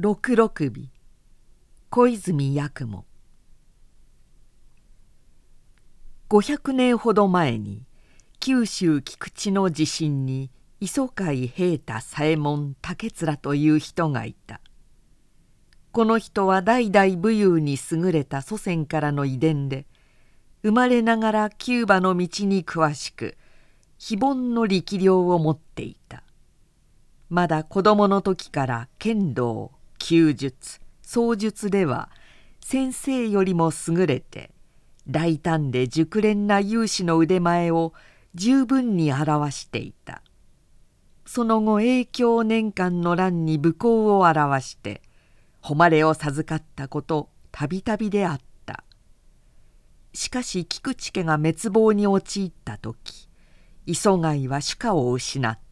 六六尾小泉八雲。500年ほど前に九州菊池の地震に磯海平太左衛門竹面という人がいた。この人は代々武勇に優れた祖先からの遺伝で生まれながらキューバの道に詳しく非凡の力量を持っていた。まだ子供の時から剣道弓術槍術では先生よりも優れて大胆で熟練な勇士の腕前を十分に表していた。その後永享年間の乱に武功を表して誉れを授かったことたびたびであった。しかし菊池家が滅亡に陥った時磯貝は主家を失った。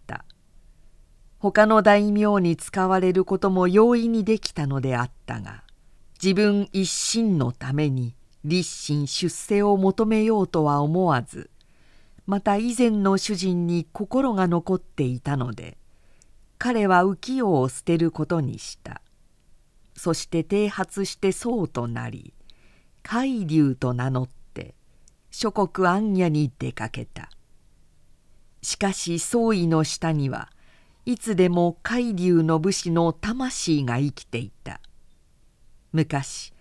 他の大名に使われることも容易にできたのであったが自分一心のために立身出世を求めようとは思わずまた以前の主人に心が残っていたので彼は浮世を捨てることにした。そして剃髪して僧となり海流と名乗って諸国暗夜に出かけた。しかし総意の下にはいつでも海流の武士の魂が生きていた。昔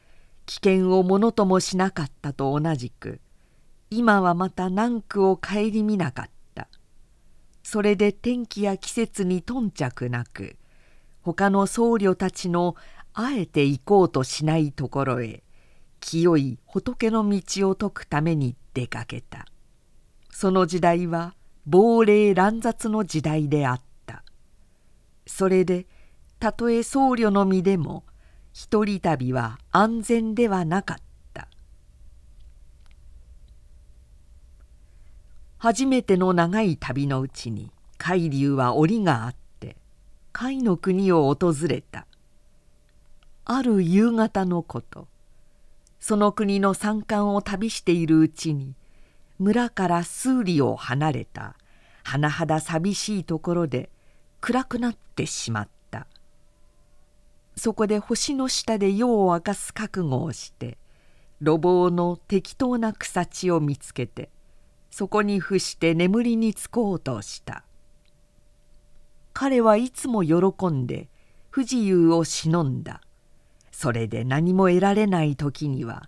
危険をものともしなかったと同じく今はまた難苦を顧みなかった。それで天気や季節に頓着なく他の僧侶たちのあえて行こうとしないところへ清い仏の道を説くために出かけた。その時代は亡霊乱雑の時代であった。それでたとえ僧侶の身でも一人旅は安全ではなかった。初めての長い旅のうちに海流は折があって甲斐の国を訪れた。ある夕方のこと。その国の山間を旅しているうちに村から数里を離れた甚だ寂しいところで暗くなってしまった。そこで星の下で夜を明かす覚悟をして路傍の適当な草地を見つけてそこに伏して眠りにつこうとした。彼はいつも喜んで不自由を忍んだ。それで何も得られない時には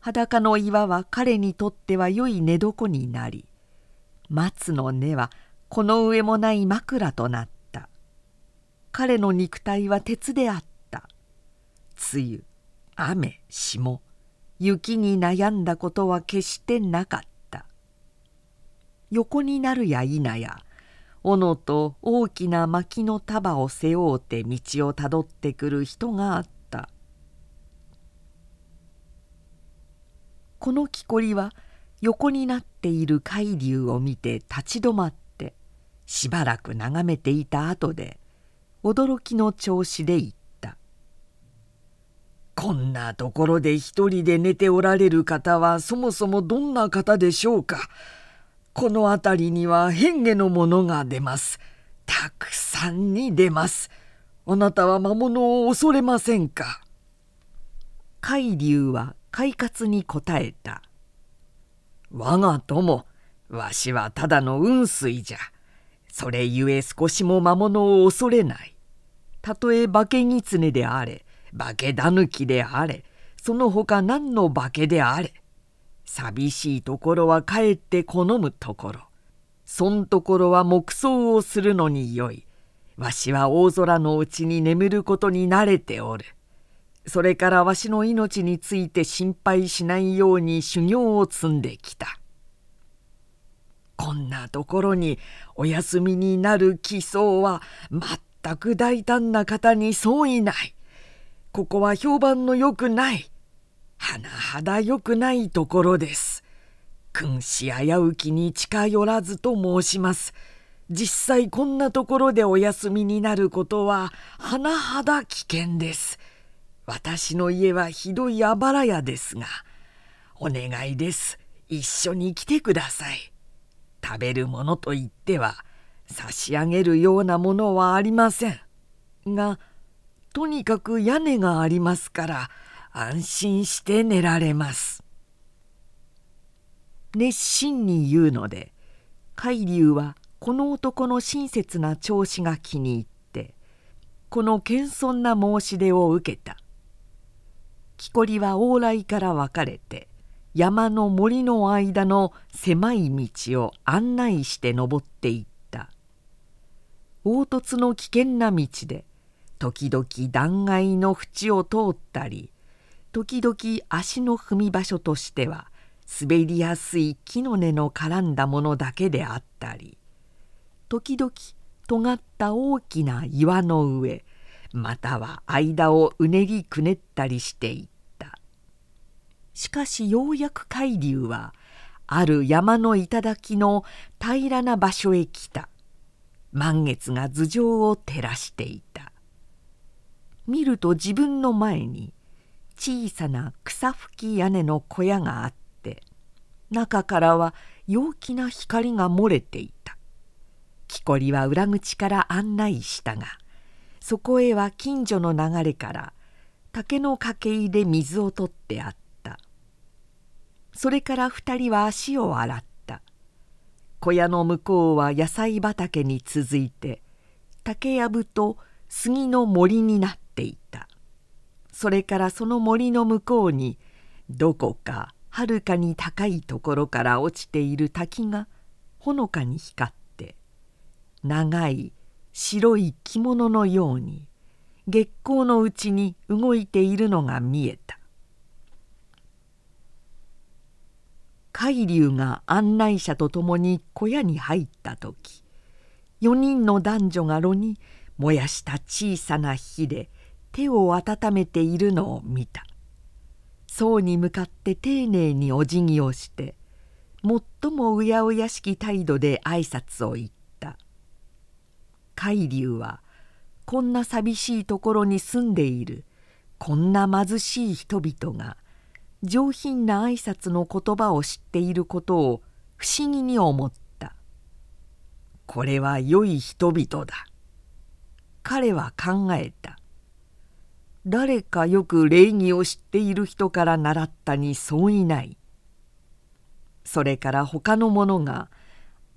裸の岩は彼にとっては良い寝床になり松の根はこの上もない枕となった。彼の肉体は鉄であった。梅雨雨霜雪に悩んだことは決してなかった。横になるや否や斧と大きな薪の束を背負うて道をたどってくる人があった。この木こりは横になっている海流を見て立ち止まってしばらく眺めていた後で驚きの調子で言った「こんなところで一人で寝ておられる方はそもそもどんな方でしょうか。この辺りには変化のものが出ます。たくさんに出ます。あなたは魔物を恐れませんか?」海流は快活に答えた「我が友わしはただの雲水じゃ。それゆえ少しも魔物を恐れない。たとえ化け狐であれ化け狸であれその他何の化けであれ。寂しいところはかえって好むところ。そんところは黙想をするのによい。わしは大空のうちに眠ることに慣れておる。それからわしの命について心配しないように修行を積んできた。こんなところにお休みになる奇想は全く大胆な方に相違ない。ここは評判のよくない。甚だよくないところです。君子危うきに近寄らずと申します。実際こんなところでお休みになることは甚だ危険です。私の家はひどいあばら屋ですがお願いです一緒に来てください食べるものといっては差し上げるようなものはありません。がとにかく屋根がありますから安心して寝られます」熱心に言うので海流はこの男の親切な調子が気に入ってこの謙遜な申し出を受けた。木こりは往来から分かれて山の森の間の狭い道を案内して登っていった。凹凸の危険な道で時々断崖の縁を通ったり時々足の踏み場所としては滑りやすい木の根の絡んだものだけであったり時々尖った大きな岩の上または間をうねりくねったりしていた。しかしようやく海流はある山の頂の平らな場所へ来た。満月が頭上を照らしていた。見ると自分の前に小さな草吹き屋根の小屋があって中からは陽気な光が漏れていた。木こりは裏口から案内したがそこへは近所の流れから竹の掛け入で水を取ってあった。それから二人は足を洗った。小屋の向こうは野菜畑に続いて竹やぶと杉の森になっていた。それからその森の向こうにどこかはるかに高いところから落ちている滝がほのかに光って長い白い着物のように月光のうちに動いているのが見えた。海流が案内者と共に小屋に入った時4人の男女が炉に燃やした小さな火で手を温めているのを見た。僧に向かって丁寧にお辞儀をして最もうやうやしき態度で挨拶を言った。海流はこんな寂しいところに住んでいるこんな貧しい人々が上品な挨拶の言葉を知っていることを不思議に思った。これは良い人々だ。彼は考えた。誰かよく礼儀を知っている人から習ったにそういない。それから他の者が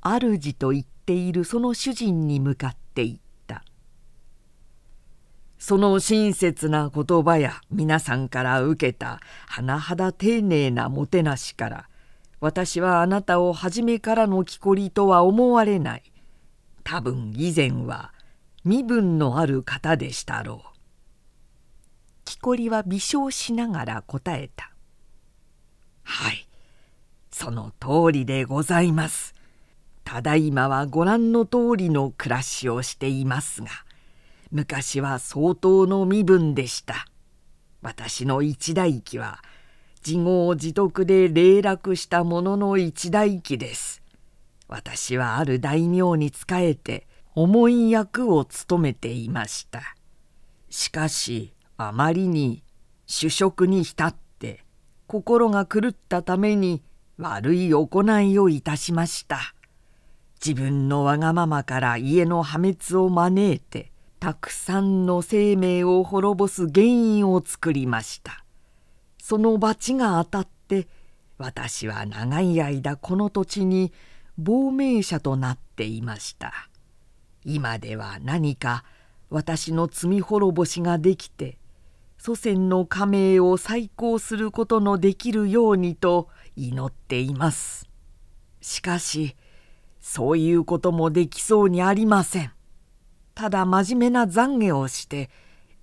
主と言っているその主人に向かっていた。その親切な言葉や皆さんから受けた甚だ丁寧なもてなしから私はあなたを初めからの木こりとは思われない。多分以前は身分のある方でしたろう。木こりは微笑しながら答えた「はい。その通りでございます。ただいまはご覧の通りの暮らしをしていますが昔は相当の身分でした。私の一代記は自業自得で霊落したものの一代記です。私はある大名に仕えて重い役を務めていました。しかしあまりに主食に浸って心が狂ったために悪い行いをいたしました。自分のわがままから家の破滅を招いてたくさんの生命を滅ぼす原因を作りました。その罰が当たって私は長い間この土地に亡命者となっていました。今では何か私の罪滅ぼしができて祖先の加盟を再興することのできるようにと祈っています。しかしそういうこともできそうにありません。ただ真面目な懺悔をして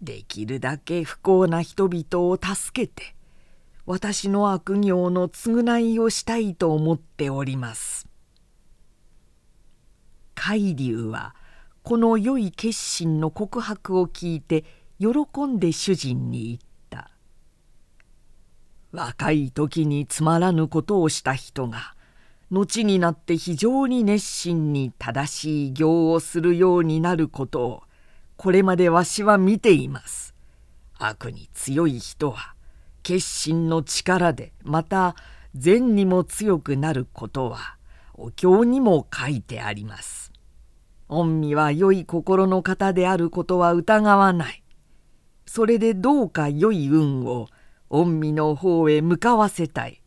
できるだけ不幸な人々を助けて私の悪行の償いをしたいと思っております。海流はこの良い決心の告白を聞いて喜んで主人に言った「若い時につまらぬことをした人が後になって非常に熱心に正しい行をするようになることをこれまでわしは見ています。悪に強い人は決心の力でまた善にも強くなることはお経にも書いてあります。御身は良い心の方であることは疑わない。それでどうか良い運を御身の方へ向かわせたい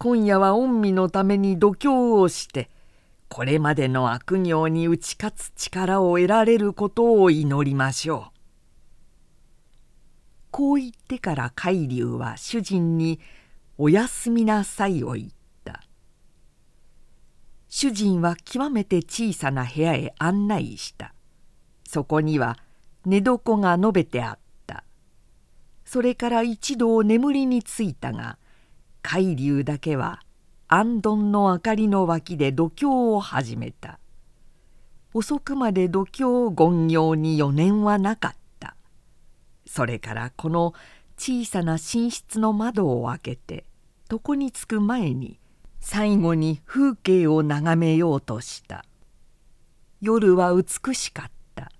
今夜は御身のために度胸をしてこれまでの悪行に打ち勝つ力を得られることを祈りましょう。こう言ってから海流は主人に「おやすみなさい」を言った。主人は極めて小さな部屋へ案内した。そこには寝床が述べてあった。それから一度眠りについたが海流だけは安どの明かりの脇で度胸を始めた。遅くまで度胸権行に余念はなかった。それからこの小さな寝室の窓を開けて床につく前に最後に風景を眺めようとした。夜は美しかった。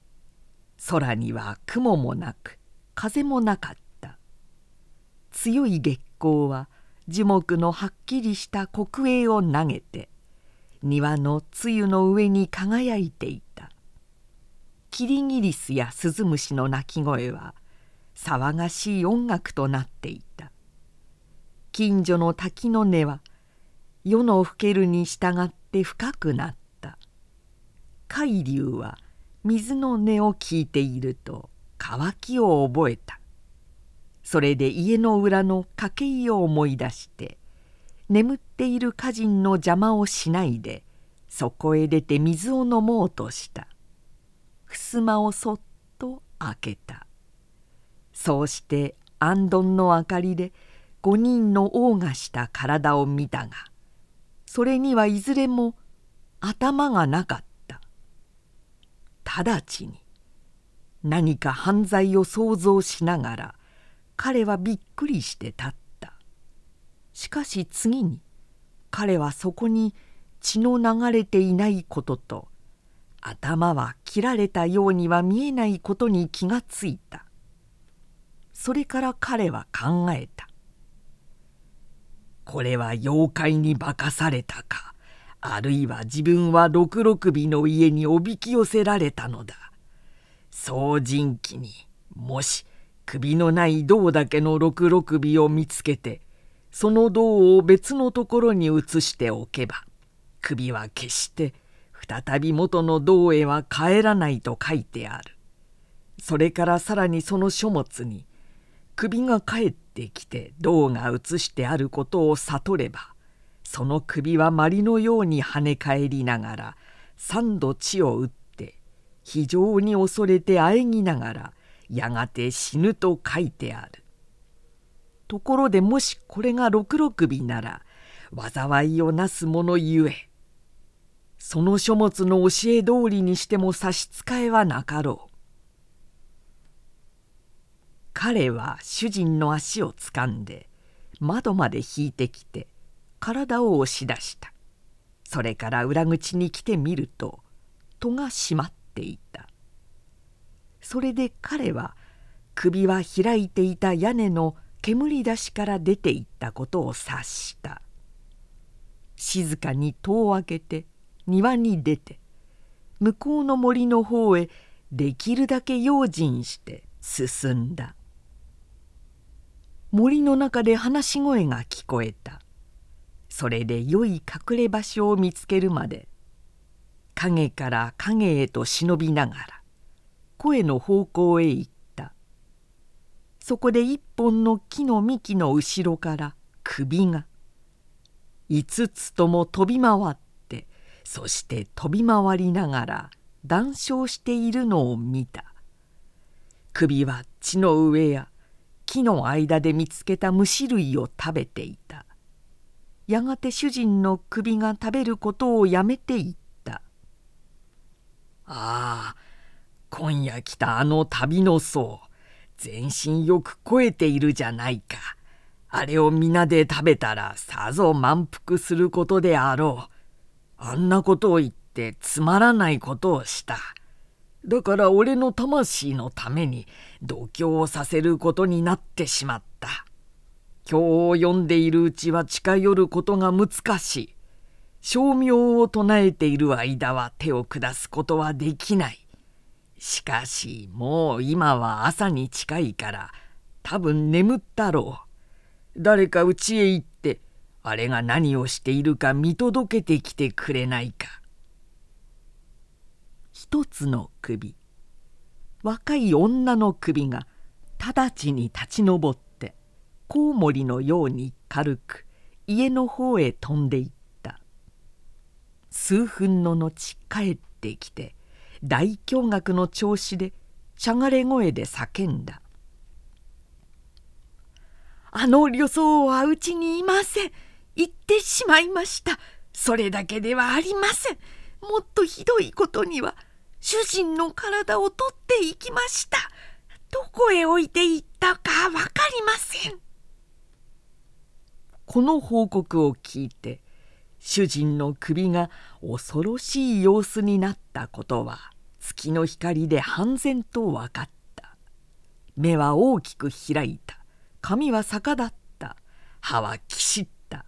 空には雲もなく風もなかった。強い月光は樹木のはっきりした黒影を投げて庭の露の上に輝いていた。キリギリスやスズムシの鳴き声は騒がしい音楽となっていた。近所の滝の根は夜の更けるに従って深くなった。海流は水の音を聞いていると渇きを覚えた。それで家の裏の掛け井を思い出して眠っている家人の邪魔をしないでそこへ出て水を飲もうとした。襖をそっと開けた。そうして安どの明かりで五人の王がした体を見たがそれにはいずれも頭がなかった。直ちに何か犯罪を想像しながら彼はびっくりして立った。しかし次に彼はそこに血の流れていないことと頭は切られたようには見えないことに気がついた。それから彼は考えた。これは妖怪に化かされたかあるいは自分は六六尾の家におびき寄せられたのだ。総人気にもし首のない銅だけの六六尾を見つけてその銅を別のところに移しておけば首は決して再び元の銅へは帰らないと書いてある。それからさらにその書物に首が帰ってきて銅が移してあることを悟ればその首は鞠のように跳ね返りながら三度血を打って非常に恐れてあえぎながらやがて死ぬと書いてある。ところでもしこれが六六尾なら災いをなす者ゆえその書物の教え通りにしても差し支えはなかろう。彼は主人の足をつかんで窓まで引いてきて体を押し出したそれから裏口に来てみると戸が閉まっていたそれで彼は首は開いていた屋根の煙出しから出ていったことを察した。静かに戸を開けて庭に出て向こうの森の方へできるだけ用心して進んだ。森の中で話し声が聞こえた。それで良い隠れ場所を見つけるまで影から影へと忍びながら声の方向へ行った。そこで一本の木の幹の後ろから首が五つとも飛び回ってそして飛び回りながら談笑しているのを見た。首は地の上や木の間で見つけた虫類を食べていた。やがて主人の首が食べることをやめていったああ今夜来たあの旅の僧全身よく肥えているじゃないか。あれを皆で食べたらさぞ満腹することであろう。あんなことを言ってつまらないことをした。だから俺の魂のために度胸をさせることになってしまった。今日を読んでいるうちは近寄ることが難しい。称名を唱えている間は手を下すことはできない。しかしもう今は朝に近いから多分眠ったろう。誰か家へ行ってあれが何をしているか見届けてきてくれないか。一つの首若い女の首が直ちに立ち上ってコウモリのように軽く家の方へ飛んでいった。数分の後帰ってきて大驚愕の調子でしゃがれ声で叫んだ「あの旅僧はうちにいません。行ってしまいました。それだけではありません。もっとひどいことには主人の体を取っていきました。どこへ置いていったか分かりません」この報告を聞いて主人の首が恐ろしい様子になったことは月の光で半然と分かった。目は大きく開いた。髪は逆立った。歯はきしった。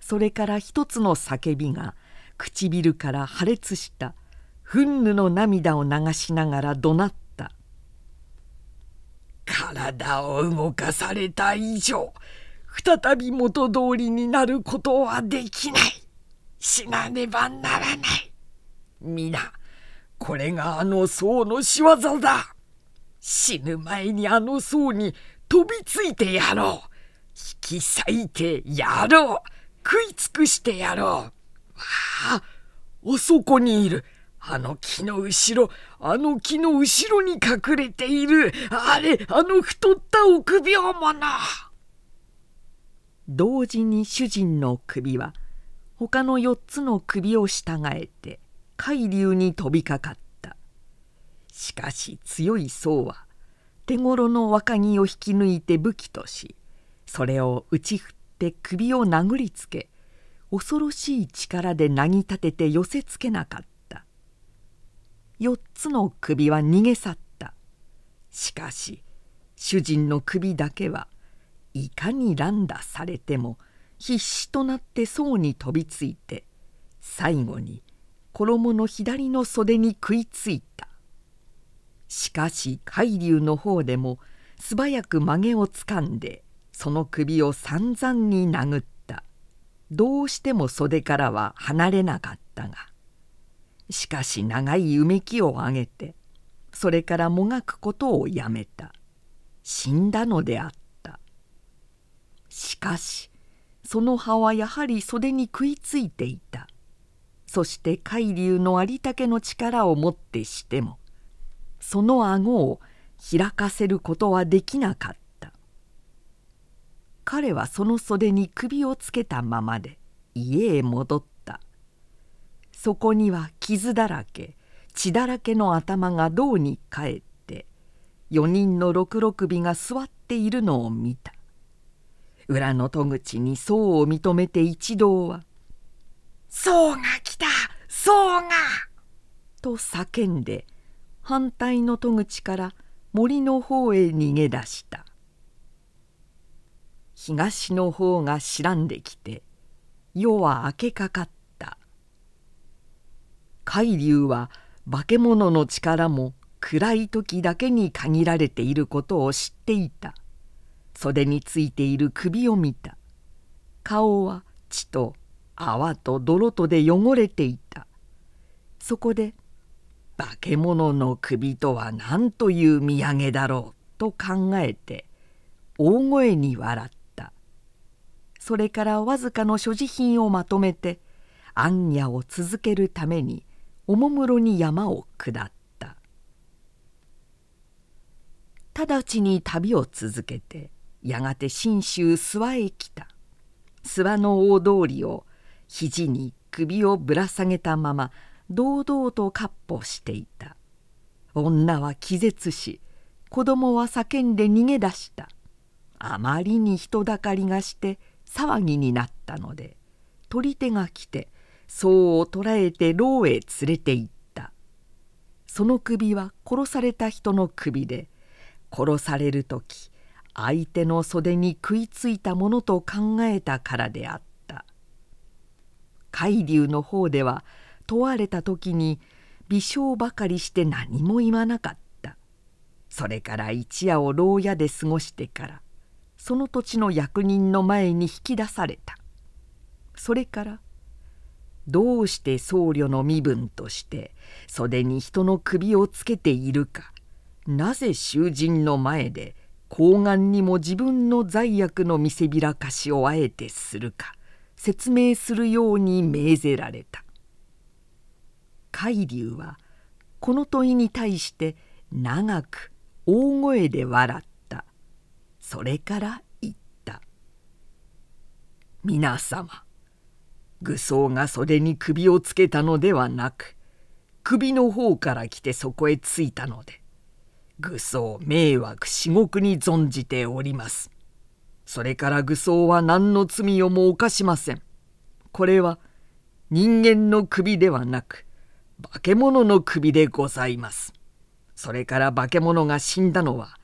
それから一つの叫びが唇から破裂した。憤怒の涙を流しながら怒鳴った「体を動かされた以上再び元通りになることはできない。死なねばならない。皆これがあの僧の仕業だ。死ぬ前にあの僧に飛びついてやろう。引き裂いてやろう。食い尽くしてやろう。わあおそこにいる。あの木の後ろあの木の後ろに隠れている。あれあの太った臆病者。同時に主人の首は他の4つの首を従えて海流に飛びかかった。しかし強い僧は手頃の若木を引き抜いて武器としそれを打ち振って首を殴りつけ恐ろしい力でなぎ立てて寄せつけなかった。4つの首は逃げ去った。しかし主人の首だけはいかに乱打されても必死となって僧に飛びついて最後に衣の左の袖に食いついた。しかし海流の方でも素早く曲げをつかんでその首を散々に殴った。どうしても袖からは離れなかったがしかし長いうめきを上げてそれからもがくことをやめた。死んだのであった。しかしその葉はやはり袖に食いついていた。そして海流のありたけの力をもってしてもその顎を開かせることはできなかった。彼はその袖に首をつけたままで家へ戻った。そこには傷だらけ血だらけの頭が胴に帰って4人の六六尾が座っているのを見た。裏の戸口に僧を認めて一同は「僧が来た僧が!」と叫んで反対の戸口から森の方へ逃げ出した。東の方が白んできて夜は明けかかった。海流は化け物の力も暗い時だけに限られていることを知っていた袖についている首を見た。顔は血と泡と泥とで汚れていた。そこで「化け物の首とは何という土産だろう」と考えて大声に笑った。それからわずかの所持品をまとめて暗夜を続けるためにおもむろに山を下った。直ちに旅を続けてやがて信州諏訪へ来た。諏訪の大通りを肘に首をぶら下げたまま堂々と闊歩していた。女は気絶し子供は叫んで逃げ出した。あまりに人だかりがして騒ぎになったので取り手が来て僧を捕らえて牢へ連れて行った。その首は殺された人の首で殺される時相手の袖に食いついたものと考えたからであった。海流の方では問われた時に微笑ばかりして何も言わなかった。それから一夜を牢屋で過ごしてからその土地の役人の前に引き出された。それからどうして僧侶の身分として袖に人の首をつけているかなぜ囚人の前で睾丸にも自分の罪悪の見せびらかしをあえてするか説明するように命ぜられた。海流はこの問いに対して長く大声で笑った。それから言った「皆様愚僧が袖に首をつけたのではなく首の方から来てそこへ着いたので愚僧迷惑至極に存じております。それから愚僧は何の罪をも犯しません。これは人間の首ではなく化け物の首でございます。それから化け物が死んだのは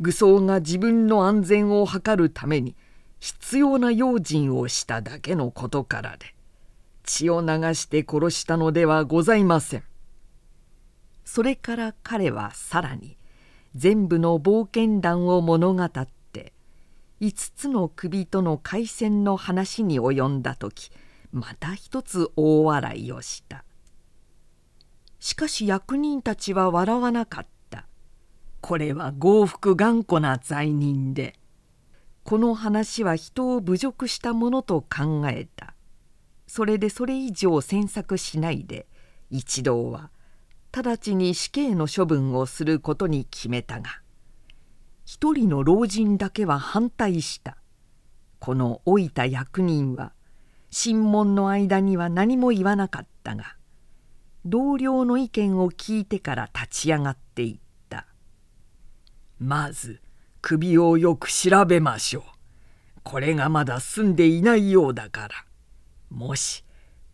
愚僧が自分の安全を図るために必要な用心をしただけのことからで血を流して殺したのではございません。それから彼はさらに全部の冒険談を物語って5つの首との海戦の話に及んだ時また一つ大笑いをした。しかし役人たちは笑わなかった。これは豪福頑固な罪人でこの話は人を侮辱したものと考えた。それでそれ以上詮索しないで一同は直ちに死刑の処分をすることに決めたが一人の老人だけは反対した。この老いた役人は審問の間には何も言わなかったが同僚の意見を聞いてから立ち上がっていった「まず首をよく調べましょう。これがまだ済んでいないようだから。もし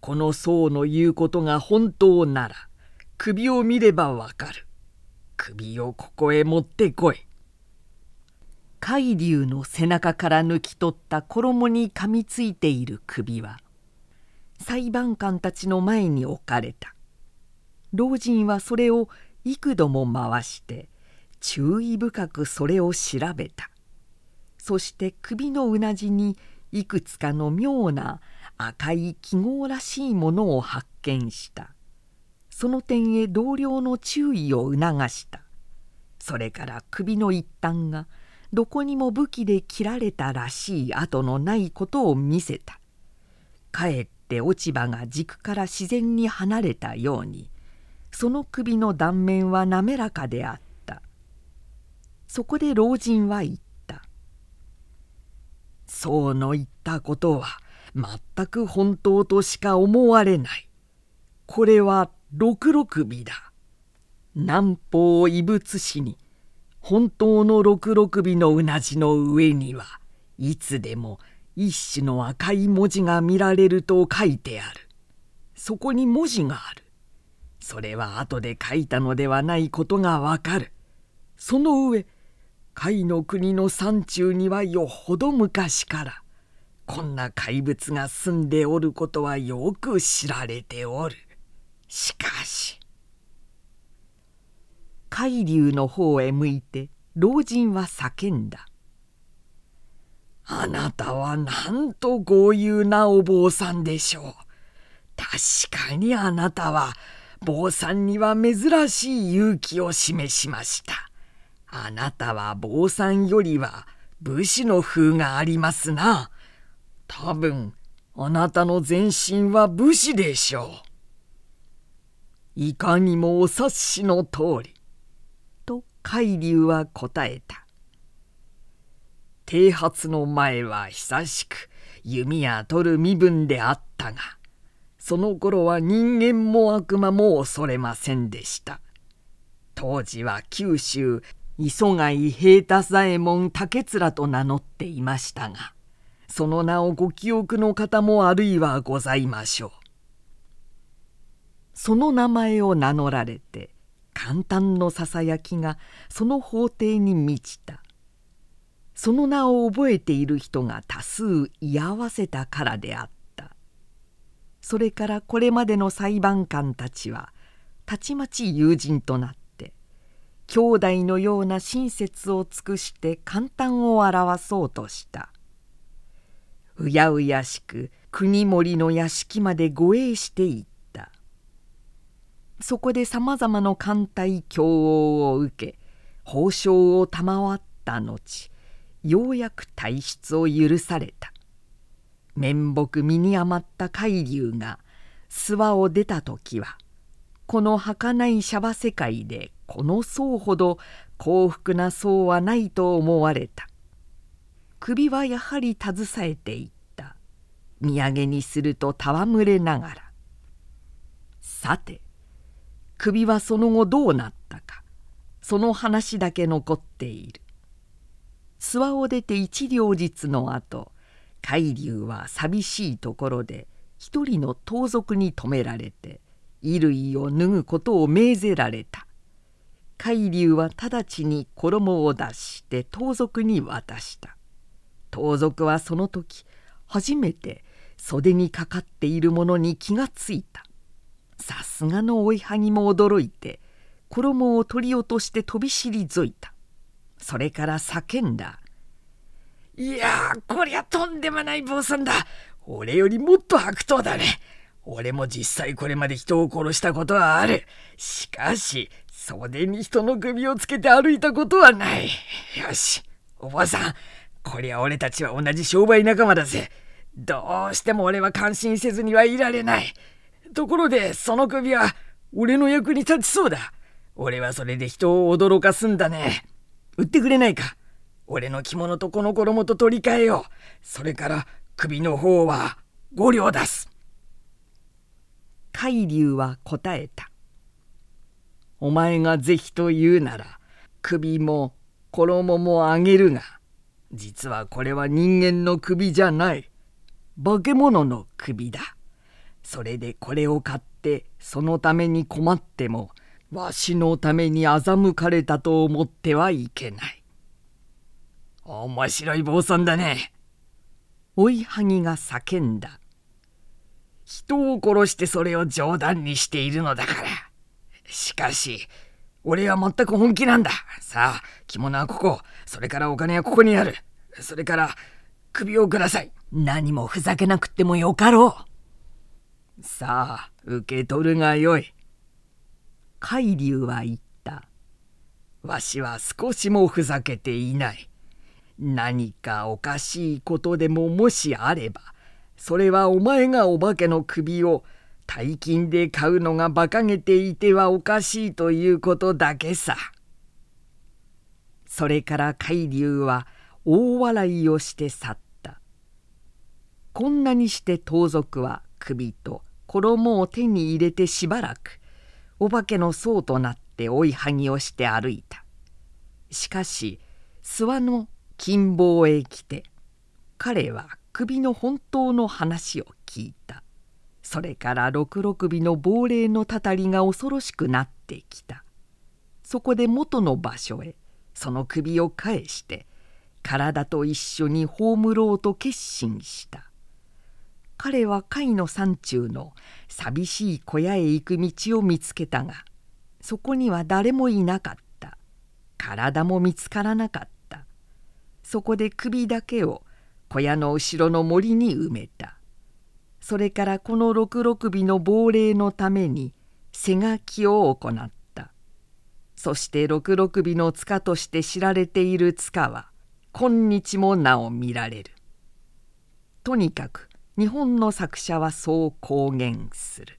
この僧の言うことが本当なら首を見ればわかる。首をここへ持ってこい。海流の背中から抜き取った衣に噛みついている首は裁判官たちの前に置かれた。老人はそれを幾度も回して注意深くそれを調べた。そして首のうなじにいくつかの妙な赤い記号らしいものを発見した。その点へ同僚の注意を促した。それから首の一端がどこにも武器で切られたらしい跡のないことを見せた。かえって落ち葉が軸から自然に離れたようにその首の断面は滑らかであった。そこで老人は言った「そうの言ったことは全く本当としか思われない。これは六六尾だ。南方異物史に本当の六六尾のうなじの上にはいつでも一種の赤い文字が見られると書いてある。そこに文字がある。それは後で書いたのではないことがわかる。その上甲斐の国の山中にはよほど昔からこんな怪物が住んでおることはよく知られておる。しかし海流の方へ向いて老人は叫んだ「あなたはなんと豪遊なお坊さんでしょう。確かにあなたは坊さんには珍しい勇気を示しました。あなたは坊さんよりは武士の風がありますな。多分あなたの全身は武士でしょう。いかにもお察しの通り」と海流は答えた。剃髪の前は久しく弓矢取る身分であったがその頃は人間も悪魔も恐れませんでした。当時は九州磯貝平太左衛門竹面と名乗っていましたがその名をご記憶の方もあるいはございましょう。その名前を名乗られて簡単のささやきがその法廷に満ちた。その名を覚えている人が多数居合わせたからであった。それからこれまでの裁判官たちはたちまち友人となって兄弟のような親切を尽くして簡単を表そうとした。うやうやしく国森の屋敷まで護衛していた。そこでさまざまの艦隊供応を受け褒章を賜った後ようやく退出を許された。面目身に余った海流が諏訪を出た時はこの儚いシャバ世界でこの僧ほど幸福な僧はないと思われた。首はやはり携えていった。土産にすると戯れながら。さて首はその後どうなったか。その話だけ残っている。諏訪を出て一両日の後海流は寂しいところで一人の盗賊に止められて衣類を脱ぐことを命ぜられた。海流は直ちに衣を出して盗賊に渡した。盗賊はその時初めて袖にかかっているものに気がついた。さすがの追いはぎも驚いて衣を取り落として飛び退いた。それから叫んだ「いやこりゃとんでもない坊さんだ。俺よりもっと悪党だね。俺も実際これまで人を殺したことはある。しかし袖に人の首をつけて歩いたことはない。よしお坊さん。こりゃ俺たちは同じ商売仲間だぜ。どうしても俺は感心せずにはいられない。ところでその首は俺の役に立ちそうだ。俺はそれで人を驚かすんだね。売ってくれないか。俺の着物とこの衣と取り替えよう。それから首の方は五両出す。海流は答えた。お前が是非と言うなら首も衣もあげるが実はこれは人間の首じゃない化け物の首だそれでこれを買ってそのために困ってもわしのために欺かれたと思ってはいけない面白い坊さんだね追いはぎが叫んだ人を殺してそれを冗談にしているのだからしかし俺は全く本気なんだ。さあ、着物はここ。それからお金はここにある。それから、首をください。何もふざけなくってもよかろう。さあ、受け取るがよい。海流は言った。わしは少しもふざけていない。何かおかしいことでももしあれば、それはお前がお化けの首を大金で買うのが馬鹿げていてはおかしいということだけさ。それから海流は大笑いをして去った。こんなにして盗賊は首と衣を手に入れてしばらくお化けの僧となって追いはぎをして歩いた。しかし諏訪の金棒へ来て彼は首の本当の話を聞いた。それから六六尾の亡霊のたたりが恐ろしくなってきたそこで元の場所へその首を返して体と一緒に葬ろうと決心した彼は甲斐の山中の寂しい小屋へ行く道を見つけたがそこには誰もいなかった。体も見つからなかった。そこで首だけを小屋の後ろの森に埋めた。それからこの六六尾の亡霊のために背書きを行った。そして六六尾の塚として知られている塚は今日もなお見られる。とにかく日本の作者はそう公言する。